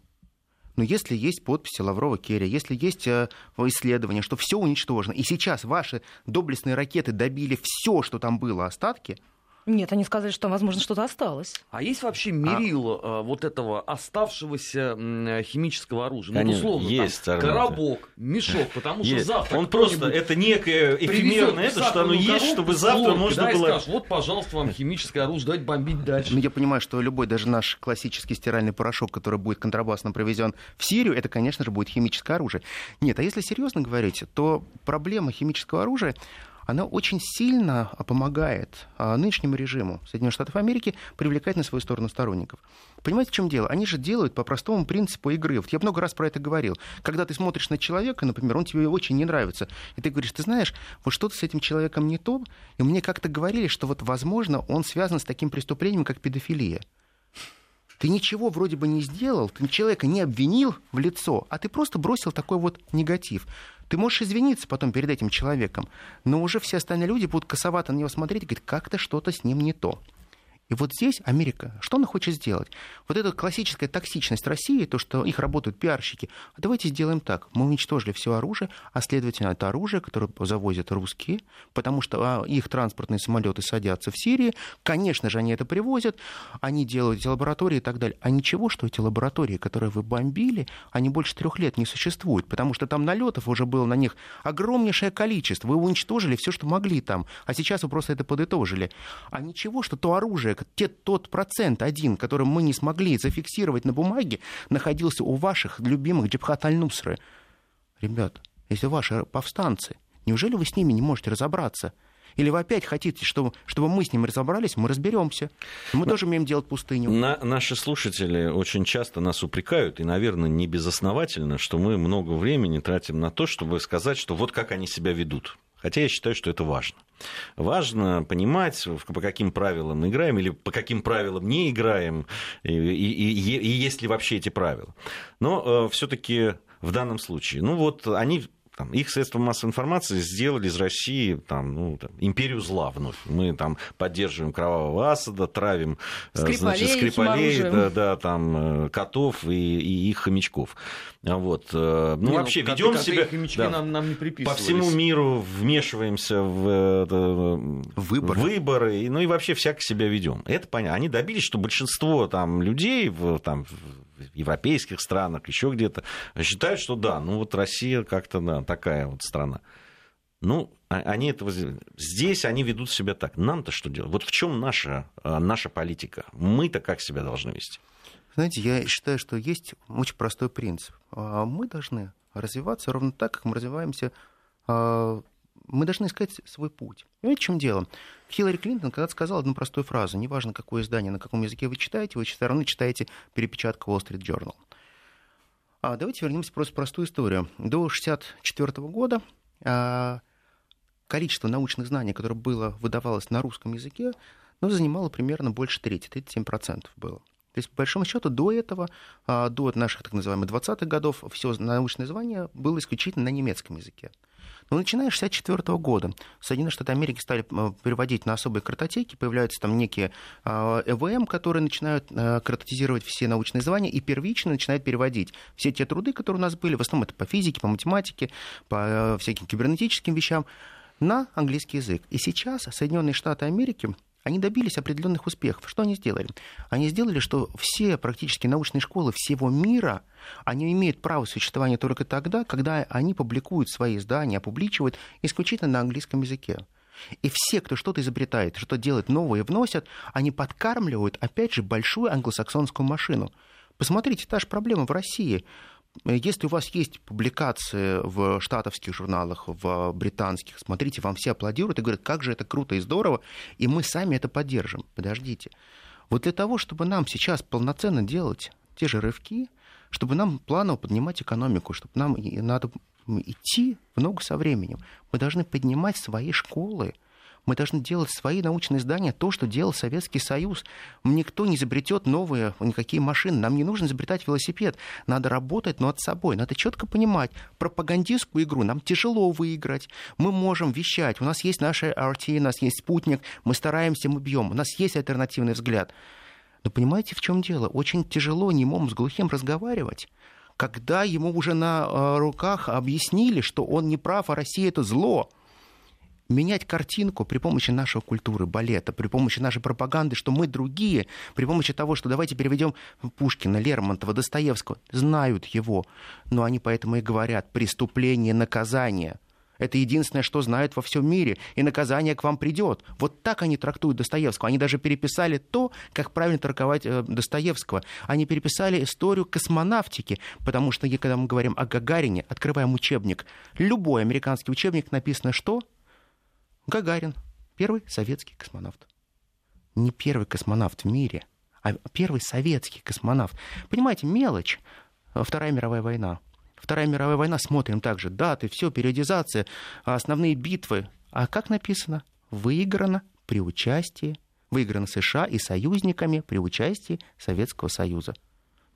Но если есть подписи Лаврова Керри, если есть э, исследования, что все уничтожено, и сейчас ваши доблестные ракеты добили все, что там было, остатки, Нет, они сказали, что, возможно, что-то осталось. А есть вообще мерило а... вот этого оставшегося химического оружия? Конечно, ну, условно, есть, там, коробок, мешок, потому есть. что завтра Он просто, это некое эфемерное, это, что оно есть, чтобы завтра можно да, было... скажешь, вот, пожалуйста, вам химическое оружие, давайте бомбить дальше. Ну, я понимаю, что любой, даже наш классический стиральный порошок, который будет контрабасно провезен в Сирию, это, конечно же, будет химическое оружие. Нет, а если серьезно говорить, то проблема химического оружия она очень сильно помогает а, нынешнему режиму Соединенных Штатов Америки привлекать на свою сторону сторонников. Понимаете, в чем дело? Они же делают по простому принципу игры. Вот я много раз про это говорил. Когда ты смотришь на человека, например, он тебе очень не нравится, и ты говоришь, ты знаешь, вот что-то с этим человеком не то, и мне как-то говорили, что вот, возможно, он связан с таким преступлением, как педофилия. Ты ничего вроде бы не сделал, ты человека не обвинил в лицо, а ты просто бросил такой вот негатив. Ты можешь извиниться потом перед этим человеком, но уже все остальные люди будут косовато на него смотреть и говорить, как-то что-то с ним не то. И вот здесь Америка, что она хочет сделать? Вот эта классическая токсичность России, то, что их работают пиарщики, а давайте сделаем так. Мы уничтожили все оружие, а следовательно, это оружие, которое завозят русские, потому что а, их транспортные самолеты садятся в Сирии, конечно же, они это привозят, они делают эти лаборатории и так далее. А ничего, что эти лаборатории, которые вы бомбили, они больше трех лет не существуют, потому что там налетов уже было на них огромнейшее количество. Вы уничтожили все, что могли там, а сейчас вы просто это подытожили. А ничего, что то оружие, человек, те, тот процент один, который мы не смогли зафиксировать на бумаге, находился у ваших любимых Джабхат Аль-Нусры. Ребят, если ваши повстанцы, неужели вы с ними не можете разобраться? Или вы опять хотите, чтобы, чтобы мы с ними разобрались, мы разберемся. Мы Но тоже умеем делать пустыню. На, наши слушатели очень часто нас упрекают, и, наверное, не безосновательно, что мы много времени тратим на то, чтобы сказать, что вот как они себя ведут. Хотя я считаю, что это важно. Важно понимать, по каким правилам играем или по каким правилам не играем, и, и, и, и есть ли вообще эти правила. Но э, все-таки в данном случае, ну вот они там, их средства массовой информации сделали из России там, ну, там, империю зла вновь. Мы там поддерживаем кровавого Асада, травим э, Скрипалей, значит, Скрипалей да, да, там, э, котов и, и их хомячков. Вот. Э, ну, не, вообще, ну, ведем себя... Да, нам, нам не по всему миру вмешиваемся в выборы. выборы, ну и вообще всяко себя ведем. Это понятно. Они добились, что большинство там, людей в, там, в европейских странах, еще где-то, считают, что да, ну вот Россия как-то да, такая вот страна. Ну, а, они этого здесь они ведут себя так. Нам-то что делать? Вот в чем наша, а, наша политика? Мы-то как себя должны вести? Знаете, я считаю, что есть очень простой принцип. А, мы должны развиваться ровно так, как мы развиваемся. Мы должны искать свой путь. Понимаете, в чем дело? Хиллари Клинтон когда-то сказала одну простую фразу. Неважно, какое издание, на каком языке вы читаете, вы все равно читаете перепечатку Wall Street Journal. А давайте вернемся просто в простую историю. До 1964 года а, количество научных знаний, которое было, выдавалось на русском языке, ну, занимало примерно больше трети, 37% было. То есть, по большому счету, до этого, а, до наших так называемых 20-х годов, все научное звание было исключительно на немецком языке. Но начиная с 1964 года Соединенные Штаты Америки стали переводить на особые картотеки, появляются там некие ЭВМ, которые начинают а, картотизировать все научные звания и первично начинают переводить все те труды, которые у нас были, в основном это по физике, по математике, по всяким кибернетическим вещам, на английский язык. И сейчас Соединенные Штаты Америки они добились определенных успехов. Что они сделали? Они сделали, что все практически научные школы всего мира, они имеют право существования только тогда, когда они публикуют свои издания, опубличивают исключительно на английском языке. И все, кто что-то изобретает, что-то делает новое, вносят, они подкармливают, опять же, большую англосаксонскую машину. Посмотрите, та же проблема в России. Если у вас есть публикации в штатовских журналах, в британских, смотрите, вам все аплодируют и говорят, как же это круто и здорово, и мы сами это поддержим. Подождите. Вот для того, чтобы нам сейчас полноценно делать те же рывки, чтобы нам планово поднимать экономику, чтобы нам надо идти в ногу со временем, мы должны поднимать свои школы, мы должны делать свои научные издания, то, что делал Советский Союз. Никто не изобретет новые никакие машины. Нам не нужно изобретать велосипед. Надо работать над собой. Надо четко понимать, пропагандистскую игру нам тяжело выиграть. Мы можем вещать. У нас есть наша RT, у нас есть спутник. Мы стараемся, мы бьем. У нас есть альтернативный взгляд. Но понимаете, в чем дело? Очень тяжело немому с глухим разговаривать когда ему уже на э, руках объяснили, что он не прав, а Россия это зло. Менять картинку при помощи нашей культуры, балета, при помощи нашей пропаганды, что мы другие, при помощи того, что давайте переведем Пушкина, Лермонтова, Достоевского, знают его, но они поэтому и говорят преступление, наказание. Это единственное, что знают во всем мире, и наказание к вам придет. Вот так они трактуют Достоевского. Они даже переписали то, как правильно трактовать э, Достоевского. Они переписали историю космонавтики, потому что, когда мы говорим о Гагарине, открываем учебник, любой американский учебник написано что? Гагарин, первый советский космонавт. Не первый космонавт в мире, а первый советский космонавт. Понимаете, мелочь. Вторая мировая война. Вторая мировая война, смотрим также даты, все, периодизация, основные битвы. А как написано? Выиграно при участии, выиграно США и союзниками при участии Советского Союза.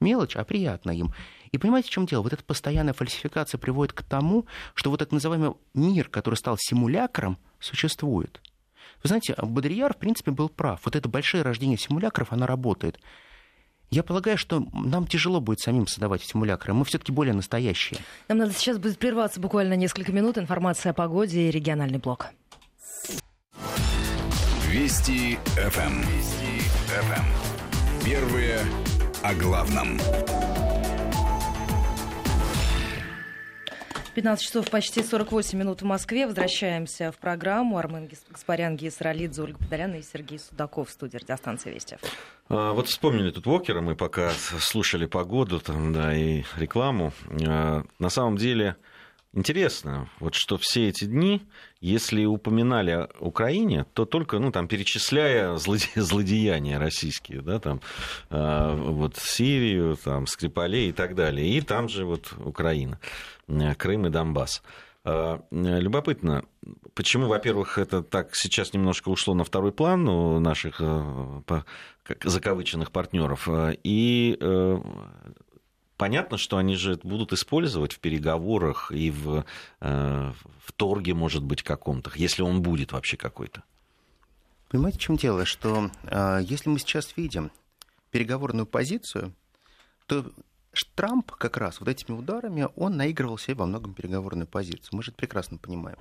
Мелочь, а приятно им. И понимаете, в чем дело? Вот эта постоянная фальсификация приводит к тому, что вот так называемый мир, который стал симулякром, существует. Вы знаете, Бодрияр, в принципе, был прав. Вот это большое рождение симулякров, оно работает. Я полагаю, что нам тяжело будет самим создавать симулякры. Мы все-таки более настоящие. Нам надо сейчас будет прерваться буквально несколько минут. Информация о погоде и региональный блок. Вести ФМ. Вести ФМ. Первые о главном. 15 часов почти 48 минут в Москве. Возвращаемся в программу. Армен Гаспарян, Гис Ролидзе, Ольга Подоляна и Сергей Судаков в студии радиостанции Вести. А, вот вспомнили тут Вокера, мы пока слушали погоду там, да, и рекламу. А, на самом деле интересно, вот что все эти дни, если упоминали о Украине, то только, ну, там, перечисляя злоде- злодеяния российские, да, там, э, вот Сирию, там, Скрипалей и так далее, и там же вот Украина. Э, Крым и Донбасс. Э, любопытно, почему, во-первых, это так сейчас немножко ушло на второй план у наших э, закавыченных партнеров, и понятно, что они же будут использовать в переговорах и в, в торге, может быть, каком-то, если он будет вообще какой-то. Понимаете, в чем дело? Что если мы сейчас видим переговорную позицию, то Трамп как раз вот этими ударами, он наигрывал себе во многом переговорную позицию. Мы же это прекрасно понимаем.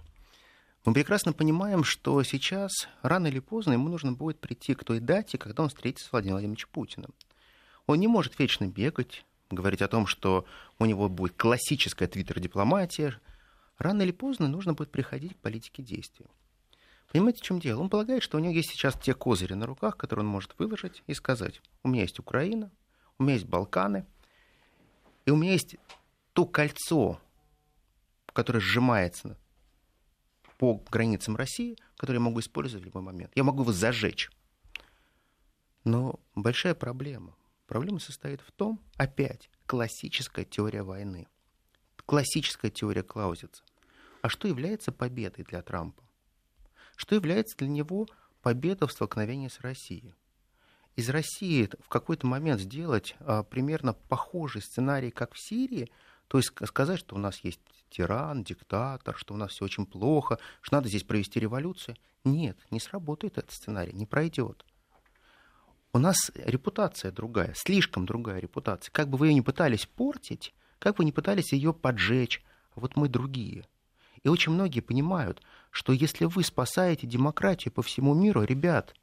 Мы прекрасно понимаем, что сейчас, рано или поздно, ему нужно будет прийти к той дате, когда он встретится с Владимиром Владимировичем Путиным. Он не может вечно бегать, говорить о том, что у него будет классическая твиттер-дипломатия. Рано или поздно нужно будет приходить к политике действия. Понимаете, в чем дело? Он полагает, что у него есть сейчас те козыри на руках, которые он может выложить и сказать, у меня есть Украина, у меня есть Балканы – и у меня есть то кольцо, которое сжимается по границам России, которое я могу использовать в любой момент. Я могу его зажечь. Но большая проблема. Проблема состоит в том, опять, классическая теория войны. Классическая теория Клаузица. А что является победой для Трампа? Что является для него победой в столкновении с Россией? Из России в какой-то момент сделать а, примерно похожий сценарий, как в Сирии, то есть сказать, что у нас есть тиран, диктатор, что у нас все очень плохо, что надо здесь провести революцию. Нет, не сработает этот сценарий, не пройдет. У нас репутация другая, слишком другая репутация. Как бы вы ее ни пытались портить, как бы ни пытались ее поджечь, вот мы другие. И очень многие понимают, что если вы спасаете демократию по всему миру, ребят,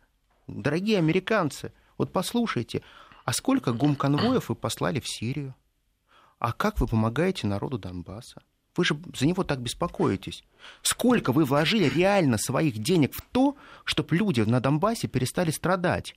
дорогие американцы – вот послушайте, а сколько гум-конвоев вы послали в Сирию? А как вы помогаете народу Донбасса? Вы же за него так беспокоитесь. Сколько вы вложили реально своих денег в то, чтобы люди на Донбассе перестали страдать?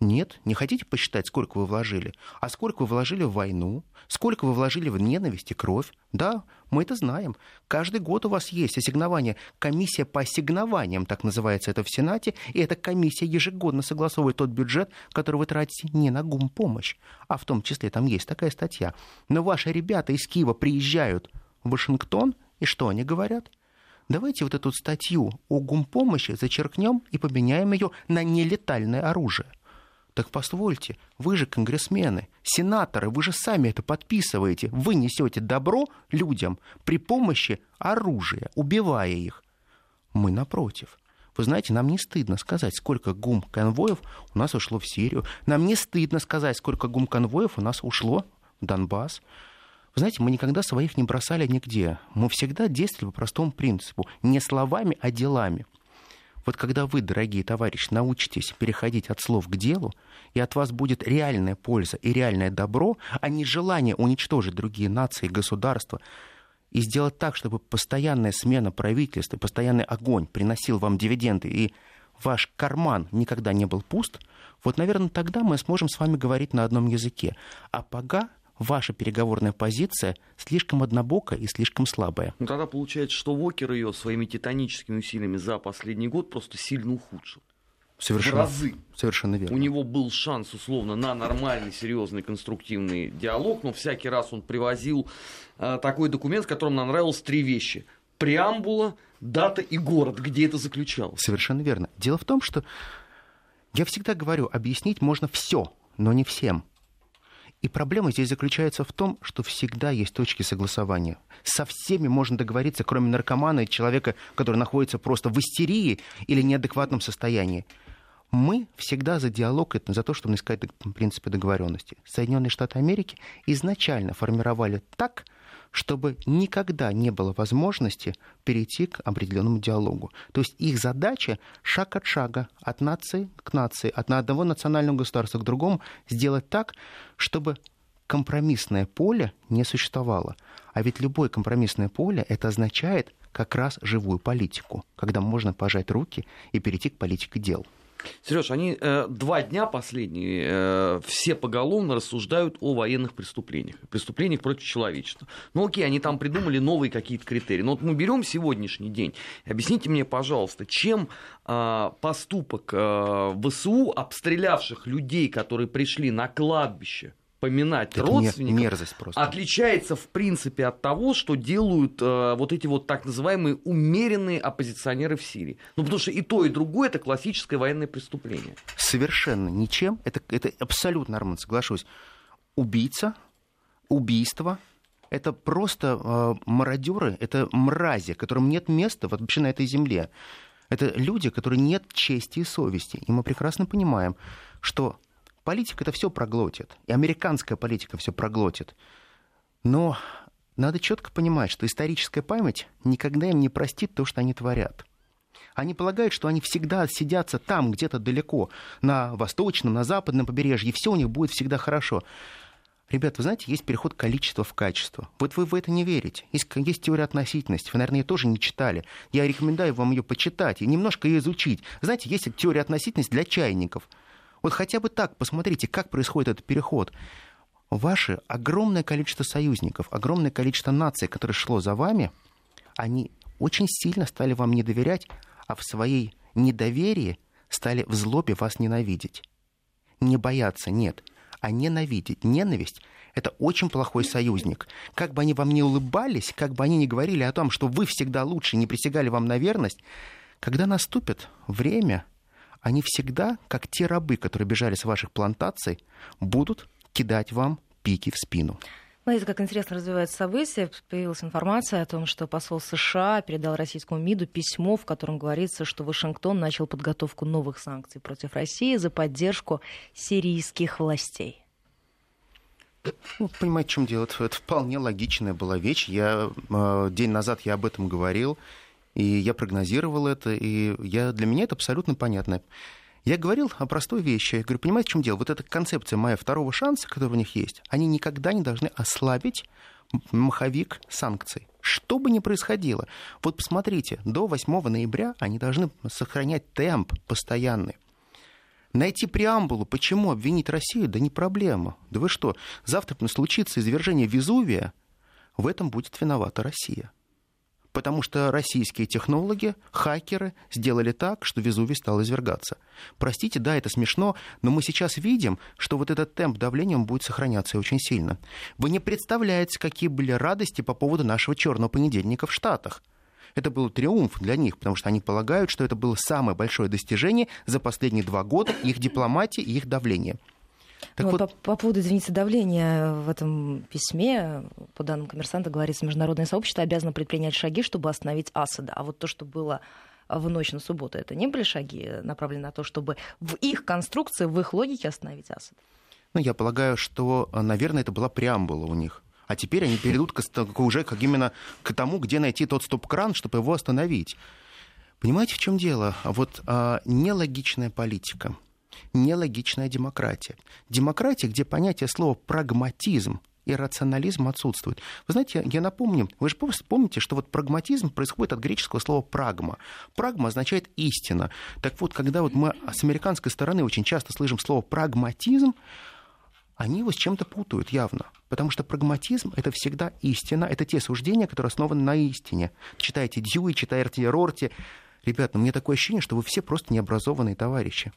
Нет, не хотите посчитать, сколько вы вложили? А сколько вы вложили в войну? Сколько вы вложили в ненависть и кровь? Да, мы это знаем. Каждый год у вас есть ассигнование. Комиссия по ассигнованиям, так называется это в Сенате. И эта комиссия ежегодно согласовывает тот бюджет, который вы тратите не на гумпомощь. А в том числе там есть такая статья. Но ваши ребята из Киева приезжают в Вашингтон, и что они говорят? Давайте вот эту статью о гумпомощи зачеркнем и поменяем ее на нелетальное оружие. Так позвольте, вы же конгрессмены, сенаторы, вы же сами это подписываете. Вы несете добро людям при помощи оружия, убивая их. Мы напротив. Вы знаете, нам не стыдно сказать, сколько гум-конвоев у нас ушло в Сирию. Нам не стыдно сказать, сколько гум-конвоев у нас ушло в Донбасс. Вы знаете, мы никогда своих не бросали нигде. Мы всегда действовали по простому принципу. Не словами, а делами. Вот когда вы, дорогие товарищи, научитесь переходить от слов к делу, и от вас будет реальная польза и реальное добро, а не желание уничтожить другие нации и государства, и сделать так, чтобы постоянная смена правительства, постоянный огонь приносил вам дивиденды, и ваш карман никогда не был пуст, вот, наверное, тогда мы сможем с вами говорить на одном языке. А пока ваша переговорная позиция слишком однобокая и слишком слабая. Ну, тогда получается, что Вокер ее своими титаническими усилиями за последний год просто сильно ухудшил. Совершенно, разы. Совершенно верно. У него был шанс, условно, на нормальный, серьезный, конструктивный диалог, но всякий раз он привозил э, такой документ, в котором нам нравилось три вещи. Преамбула, дата и город, где это заключалось. Совершенно верно. Дело в том, что я всегда говорю, объяснить можно все, но не всем. И проблема здесь заключается в том, что всегда есть точки согласования. Со всеми можно договориться, кроме наркомана и человека, который находится просто в истерии или неадекватном состоянии. Мы всегда за диалог, это за то, чтобы искать принципы договоренности. Соединенные Штаты Америки изначально формировали так, чтобы никогда не было возможности перейти к определенному диалогу. То есть их задача шаг от шага, от нации к нации, от одного национального государства к другому сделать так, чтобы компромиссное поле не существовало. А ведь любое компромиссное поле это означает как раз живую политику, когда можно пожать руки и перейти к политике дел. Сереж, они э, два дня последние э, все поголовно рассуждают о военных преступлениях, преступлениях против человечества. Ну окей, они там придумали новые какие-то критерии. Но вот мы берем сегодняшний день. Объясните мне, пожалуйста, чем э, поступок э, ВСУ, обстрелявших людей, которые пришли на кладбище, поминать это родственников, мерзость просто. отличается в принципе от того, что делают э, вот эти вот так называемые умеренные оппозиционеры в Сирии. Ну, потому что и то, и другое это классическое военное преступление. Совершенно ничем. Это, это абсолютно нормально, соглашусь. Убийца, убийство, это просто э, мародеры, это мрази, которым нет места вообще на этой земле. Это люди, которые нет чести и совести. И мы прекрасно понимаем, что политика это все проглотит, и американская политика все проглотит. Но надо четко понимать, что историческая память никогда им не простит то, что они творят. Они полагают, что они всегда сидятся там, где-то далеко, на восточном, на западном побережье, и все у них будет всегда хорошо. Ребят, вы знаете, есть переход количества в качество. Вот вы в это не верите. Есть, есть теория относительности. Вы, наверное, ее тоже не читали. Я рекомендую вам ее почитать и немножко ее изучить. Знаете, есть теория относительности для чайников – вот хотя бы так посмотрите, как происходит этот переход. Ваше огромное количество союзников, огромное количество наций, которые шло за вами, они очень сильно стали вам не доверять, а в своей недоверии стали в злобе вас ненавидеть. Не бояться, нет, а ненавидеть. Ненависть — это очень плохой союзник. Как бы они вам не улыбались, как бы они не говорили о том, что вы всегда лучше, не присягали вам на верность, когда наступит время — они всегда, как те рабы, которые бежали с ваших плантаций, будут кидать вам пики в спину. Смотрите, как интересно развивается событие. Появилась информация о том, что посол США передал российскому МИДу письмо, в котором говорится, что Вашингтон начал подготовку новых санкций против России за поддержку сирийских властей. Ну, понимаете, в чем дело? Это вполне логичная была вещь. Я, э, день назад я об этом говорил. И я прогнозировал это, и я, для меня это абсолютно понятно. Я говорил о простой вещи. Я говорю, понимаете, в чем дело? Вот эта концепция моя второго шанса, который у них есть, они никогда не должны ослабить маховик санкций. Что бы ни происходило. Вот посмотрите, до 8 ноября они должны сохранять темп постоянный. Найти преамбулу, почему обвинить Россию, да не проблема. Да вы что, завтра случится извержение Везувия, в этом будет виновата Россия потому что российские технологи, хакеры сделали так, что Везувий стал извергаться. Простите, да, это смешно, но мы сейчас видим, что вот этот темп давления будет сохраняться очень сильно. Вы не представляете, какие были радости по поводу нашего черного понедельника в Штатах. Это был триумф для них, потому что они полагают, что это было самое большое достижение за последние два года их дипломатии и их давления. Так ну, вот. По, по поводу, извините, давления в этом письме, по данным коммерсанта, говорится, международное сообщество обязано предпринять шаги, чтобы остановить Асада. А вот то, что было в ночь на субботу, это не были шаги, направленные на то, чтобы в их конструкции, в их логике остановить Асада? Ну, я полагаю, что, наверное, это была преамбула у них. А теперь они перейдут к, уже как именно к тому, где найти тот стоп-кран, чтобы его остановить. Понимаете, в чем дело? Вот а, нелогичная политика, нелогичная демократия. Демократия, где понятие слова прагматизм и рационализм отсутствует. Вы знаете, я напомню, вы же помните, что вот прагматизм происходит от греческого слова прагма. Прагма означает истина. Так вот, когда вот мы с американской стороны очень часто слышим слово прагматизм, они его с чем-то путают явно. Потому что прагматизм — это всегда истина, это те суждения, которые основаны на истине. Читайте Дьюи, читайте Рорти. Ребята, ну, мне такое ощущение, что вы все просто необразованные товарищи.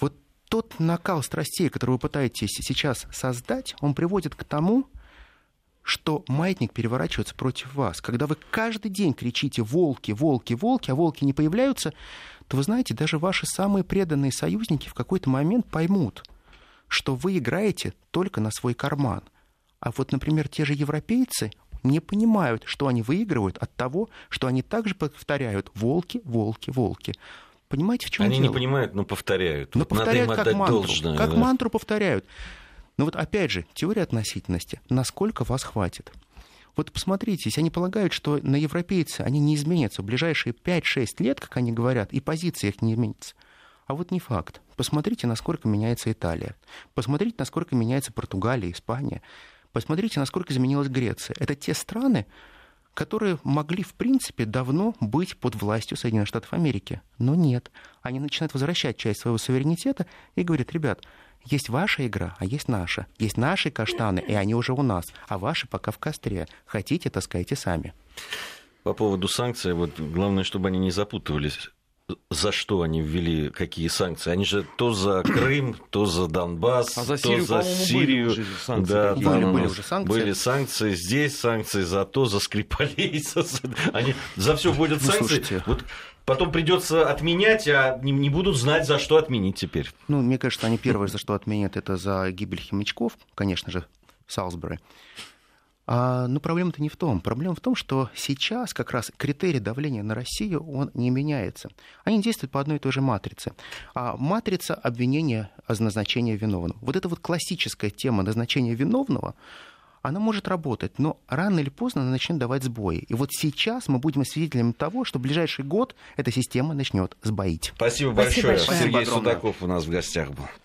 Вот тот накал страстей, который вы пытаетесь сейчас создать, он приводит к тому, что маятник переворачивается против вас. Когда вы каждый день кричите «волки, волки, волки», а волки не появляются, то вы знаете, даже ваши самые преданные союзники в какой-то момент поймут, что вы играете только на свой карман. А вот, например, те же европейцы не понимают, что они выигрывают от того, что они также повторяют «волки, волки, волки». Понимаете, в чем Они дело? не понимают, но повторяют. Но вот повторяют надо им как мантру. должное, как да. мантру повторяют. Но вот опять же, теория относительности. Насколько вас хватит? Вот посмотрите, если они полагают, что на европейцы они не изменятся в ближайшие 5-6 лет, как они говорят, и позиция их не изменится. А вот не факт. Посмотрите, насколько меняется Италия. Посмотрите, насколько меняется Португалия, Испания. Посмотрите, насколько изменилась Греция. Это те страны, которые могли, в принципе, давно быть под властью Соединенных Штатов Америки. Но нет. Они начинают возвращать часть своего суверенитета и говорят, ребят, есть ваша игра, а есть наша. Есть наши каштаны, и они уже у нас, а ваши пока в костре. Хотите, таскайте сами. По поводу санкций, вот главное, чтобы они не запутывались за что они ввели какие санкции. Они же то за Крым, то за Донбасс, А за то Сирию, за по-моему, были Сирию. уже санкции да, какие-то. там Были, были уже санкции. Были санкции, здесь санкции за то, за Скрипалей. За... Они за все будет Ну, санкции. слушайте. Вот потом придется отменять, а не, не будут знать, за что отменить теперь. Ну, мне кажется, они первое, за что отменят, это за гибель химичков, конечно же, Салсбери. А, но проблема-то не в том. Проблема в том, что сейчас как раз критерий давления на Россию, он не меняется. Они действуют по одной и той же матрице. А матрица обвинения о назначении виновного. Вот эта вот классическая тема назначения виновного, она может работать, но рано или поздно она начнет давать сбои. И вот сейчас мы будем свидетелями того, что в ближайший год эта система начнет сбоить. Спасибо, Спасибо большое. большое. Сергей Спасибо огромное. Судаков у нас в гостях был.